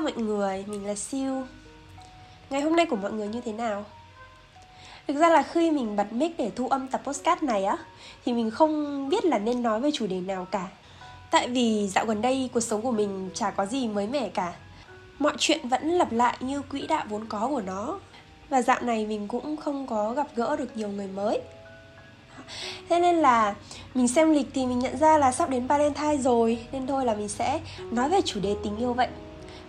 Hello mọi người, mình là Siêu. Ngày hôm nay của mọi người như thế nào? Thực ra là khi mình bật mic để thu âm tập podcast này á Thì mình không biết là nên nói về chủ đề nào cả. Tại vì dạo gần đây cuộc sống của mình chả có gì mới mẻ cả. Mọi chuyện vẫn lặp lại như quỹ đạo vốn có của nó. Và dạo này mình cũng không có gặp gỡ được nhiều người mới. Thế nên là mình xem lịch thì mình nhận ra là sắp đến Valentine rồi Nên thôi là mình sẽ nói về chủ đề tình yêu vậy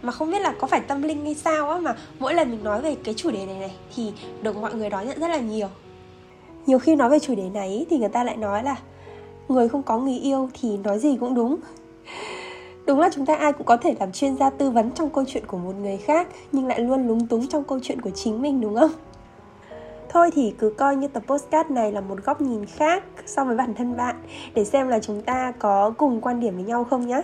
mà không biết là có phải tâm linh hay sao á, mà mỗi lần mình nói về cái chủ đề này này, thì được mọi người đón nhận rất là nhiều. Nhiều khi nói về chủ đề này thì người ta lại nói là, người không có người yêu thì nói gì cũng đúng. Đúng là chúng ta ai cũng có thể làm chuyên gia tư vấn trong câu chuyện của một người khác, nhưng lại luôn lúng túng trong câu chuyện của chính mình, đúng không? Thôi thì cứ coi như tập postcard này là một góc nhìn khác so với bản thân bạn, để xem là chúng ta có cùng quan điểm với nhau không nhé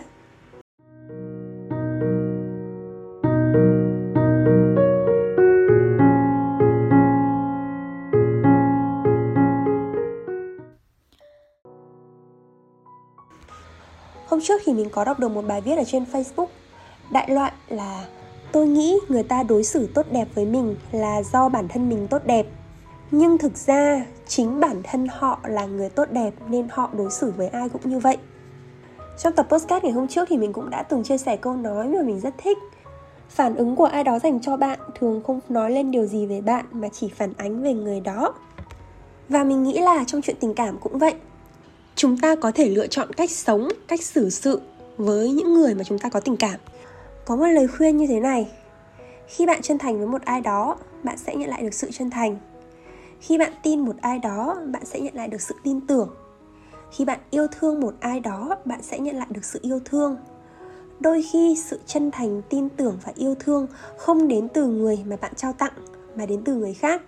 thì mình có đọc được một bài viết ở trên Facebook. Đại loại là, Tôi nghĩ người ta đối xử tốt đẹp với mình là do bản thân mình tốt đẹp. Nhưng thực ra, chính bản thân họ là người tốt đẹp nên họ đối xử với ai cũng như vậy. Trong tập podcast ngày hôm trước thì mình cũng đã từng chia sẻ câu nói mà mình rất thích. Phản ứng của ai đó dành cho bạn thường không nói lên điều gì về bạn mà chỉ phản ánh về người đó. Và mình nghĩ là trong chuyện tình cảm cũng vậy chúng ta có thể lựa chọn cách sống, cách xử sự với những người mà chúng ta có tình cảm. Có một lời khuyên như thế này. Khi bạn chân thành với một ai đó, bạn sẽ nhận lại được sự chân thành. Khi bạn tin một ai đó, bạn sẽ nhận lại được sự tin tưởng. Khi bạn yêu thương một ai đó, bạn sẽ nhận lại được sự yêu thương. Đôi khi, sự chân thành, tin tưởng và yêu thương không đến từ người mà bạn trao tặng, mà đến từ người khác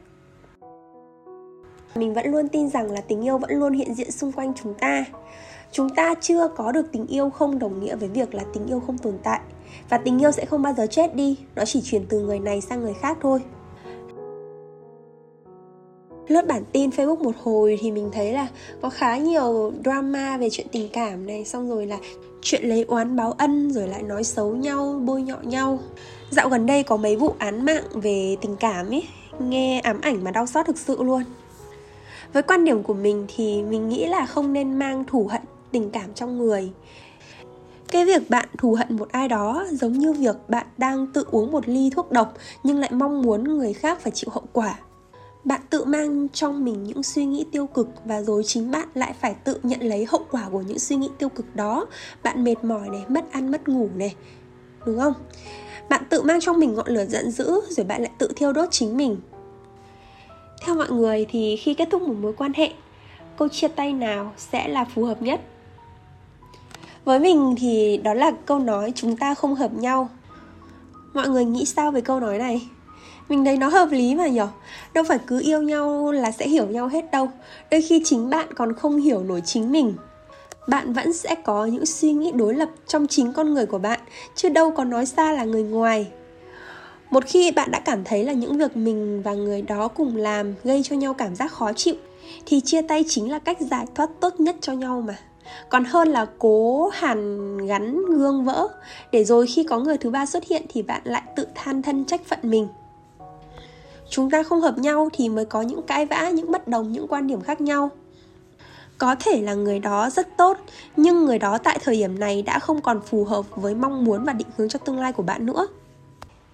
mình vẫn luôn tin rằng là tình yêu vẫn luôn hiện diện xung quanh chúng ta. Chúng ta chưa có được tình yêu không đồng nghĩa với việc là tình yêu không tồn tại. Và tình yêu sẽ không bao giờ chết đi, nó chỉ chuyển từ người này sang người khác thôi. Lướt bản tin Facebook một hồi thì mình thấy là có khá nhiều drama về chuyện tình cảm này, xong rồi là chuyện lấy oán báo ân, rồi lại nói xấu nhau, bôi nhọ nhau. Dạo gần đây có mấy vụ án mạng về tình cảm ấy, nghe ám ảnh mà đau xót thực sự luôn với quan điểm của mình thì mình nghĩ là không nên mang thù hận tình cảm trong người. Cái việc bạn thù hận một ai đó giống như việc bạn đang tự uống một ly thuốc độc nhưng lại mong muốn người khác phải chịu hậu quả. Bạn tự mang trong mình những suy nghĩ tiêu cực và rồi chính bạn lại phải tự nhận lấy hậu quả của những suy nghĩ tiêu cực đó. Bạn mệt mỏi này, mất ăn, mất ngủ này, đúng không? Bạn tự mang trong mình ngọn lửa giận dữ rồi bạn lại tự thiêu đốt chính mình theo mọi người thì khi kết thúc một mối quan hệ, câu chia tay nào sẽ là phù hợp nhất? Với mình thì đó là câu nói chúng ta không hợp nhau. Mọi người nghĩ sao về câu nói này? Mình thấy nó hợp lý mà nhở? Đâu phải cứ yêu nhau là sẽ hiểu nhau hết đâu. Đôi khi chính bạn còn không hiểu nổi chính mình. Bạn vẫn sẽ có những suy nghĩ đối lập trong chính con người của bạn, chứ đâu có nói xa là người ngoài một khi bạn đã cảm thấy là những việc mình và người đó cùng làm gây cho nhau cảm giác khó chịu, thì chia tay chính là cách giải thoát tốt nhất cho nhau mà. Còn hơn là cố hàn gắn gương vỡ, để rồi khi có người thứ ba xuất hiện thì bạn lại tự than thân trách phận mình. Chúng ta không hợp nhau thì mới có những cãi vã, những bất đồng, những quan điểm khác nhau. Có thể là người đó rất tốt, nhưng người đó tại thời điểm này đã không còn phù hợp với mong muốn và định hướng cho tương lai của bạn nữa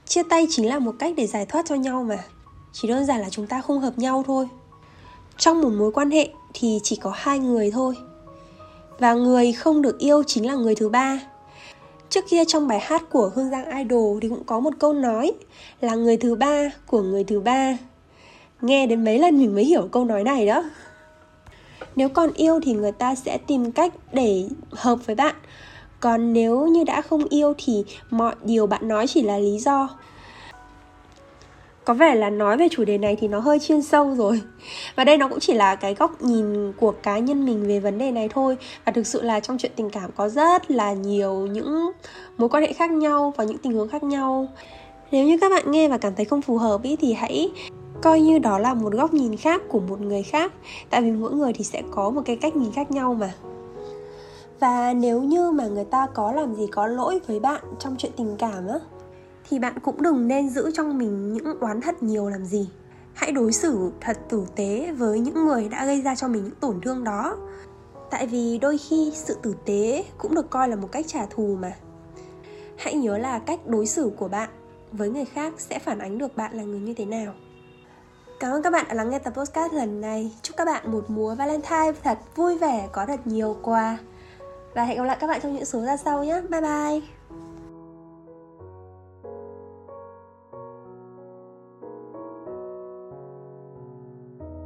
chia tay chính là một cách để giải thoát cho nhau mà. Chỉ đơn giản là chúng ta không hợp nhau thôi. Trong một mối quan hệ thì chỉ có hai người thôi. Và người không được yêu chính là người thứ ba. Trước kia trong bài hát của hương giang idol thì cũng có một câu nói là người thứ ba của người thứ ba. Nghe đến mấy lần mình mới hiểu câu nói này đó. Nếu còn yêu thì người ta sẽ tìm cách để hợp với bạn còn nếu như đã không yêu thì mọi điều bạn nói chỉ là lý do. Có vẻ là nói về chủ đề này thì nó hơi chuyên sâu rồi. Và đây nó cũng chỉ là cái góc nhìn của cá nhân mình về vấn đề này thôi. Và thực sự là trong chuyện tình cảm có rất là nhiều những mối quan hệ khác nhau và những tình huống khác nhau. Nếu như các bạn nghe và cảm thấy không phù hợp ý thì hãy coi như đó là một góc nhìn khác của một người khác. Tại vì mỗi người thì sẽ có một cái cách nhìn khác nhau mà và nếu như mà người ta có làm gì có lỗi với bạn trong chuyện tình cảm á thì bạn cũng đừng nên giữ trong mình những oán hận nhiều làm gì. Hãy đối xử thật tử tế với những người đã gây ra cho mình những tổn thương đó. Tại vì đôi khi sự tử tế cũng được coi là một cách trả thù mà. Hãy nhớ là cách đối xử của bạn với người khác sẽ phản ánh được bạn là người như thế nào. Cảm ơn các bạn đã lắng nghe tập podcast lần này. Chúc các bạn một mùa Valentine thật vui vẻ, có thật nhiều quà. Và hẹn gặp lại các bạn trong những số ra sau nhé. Bye bye.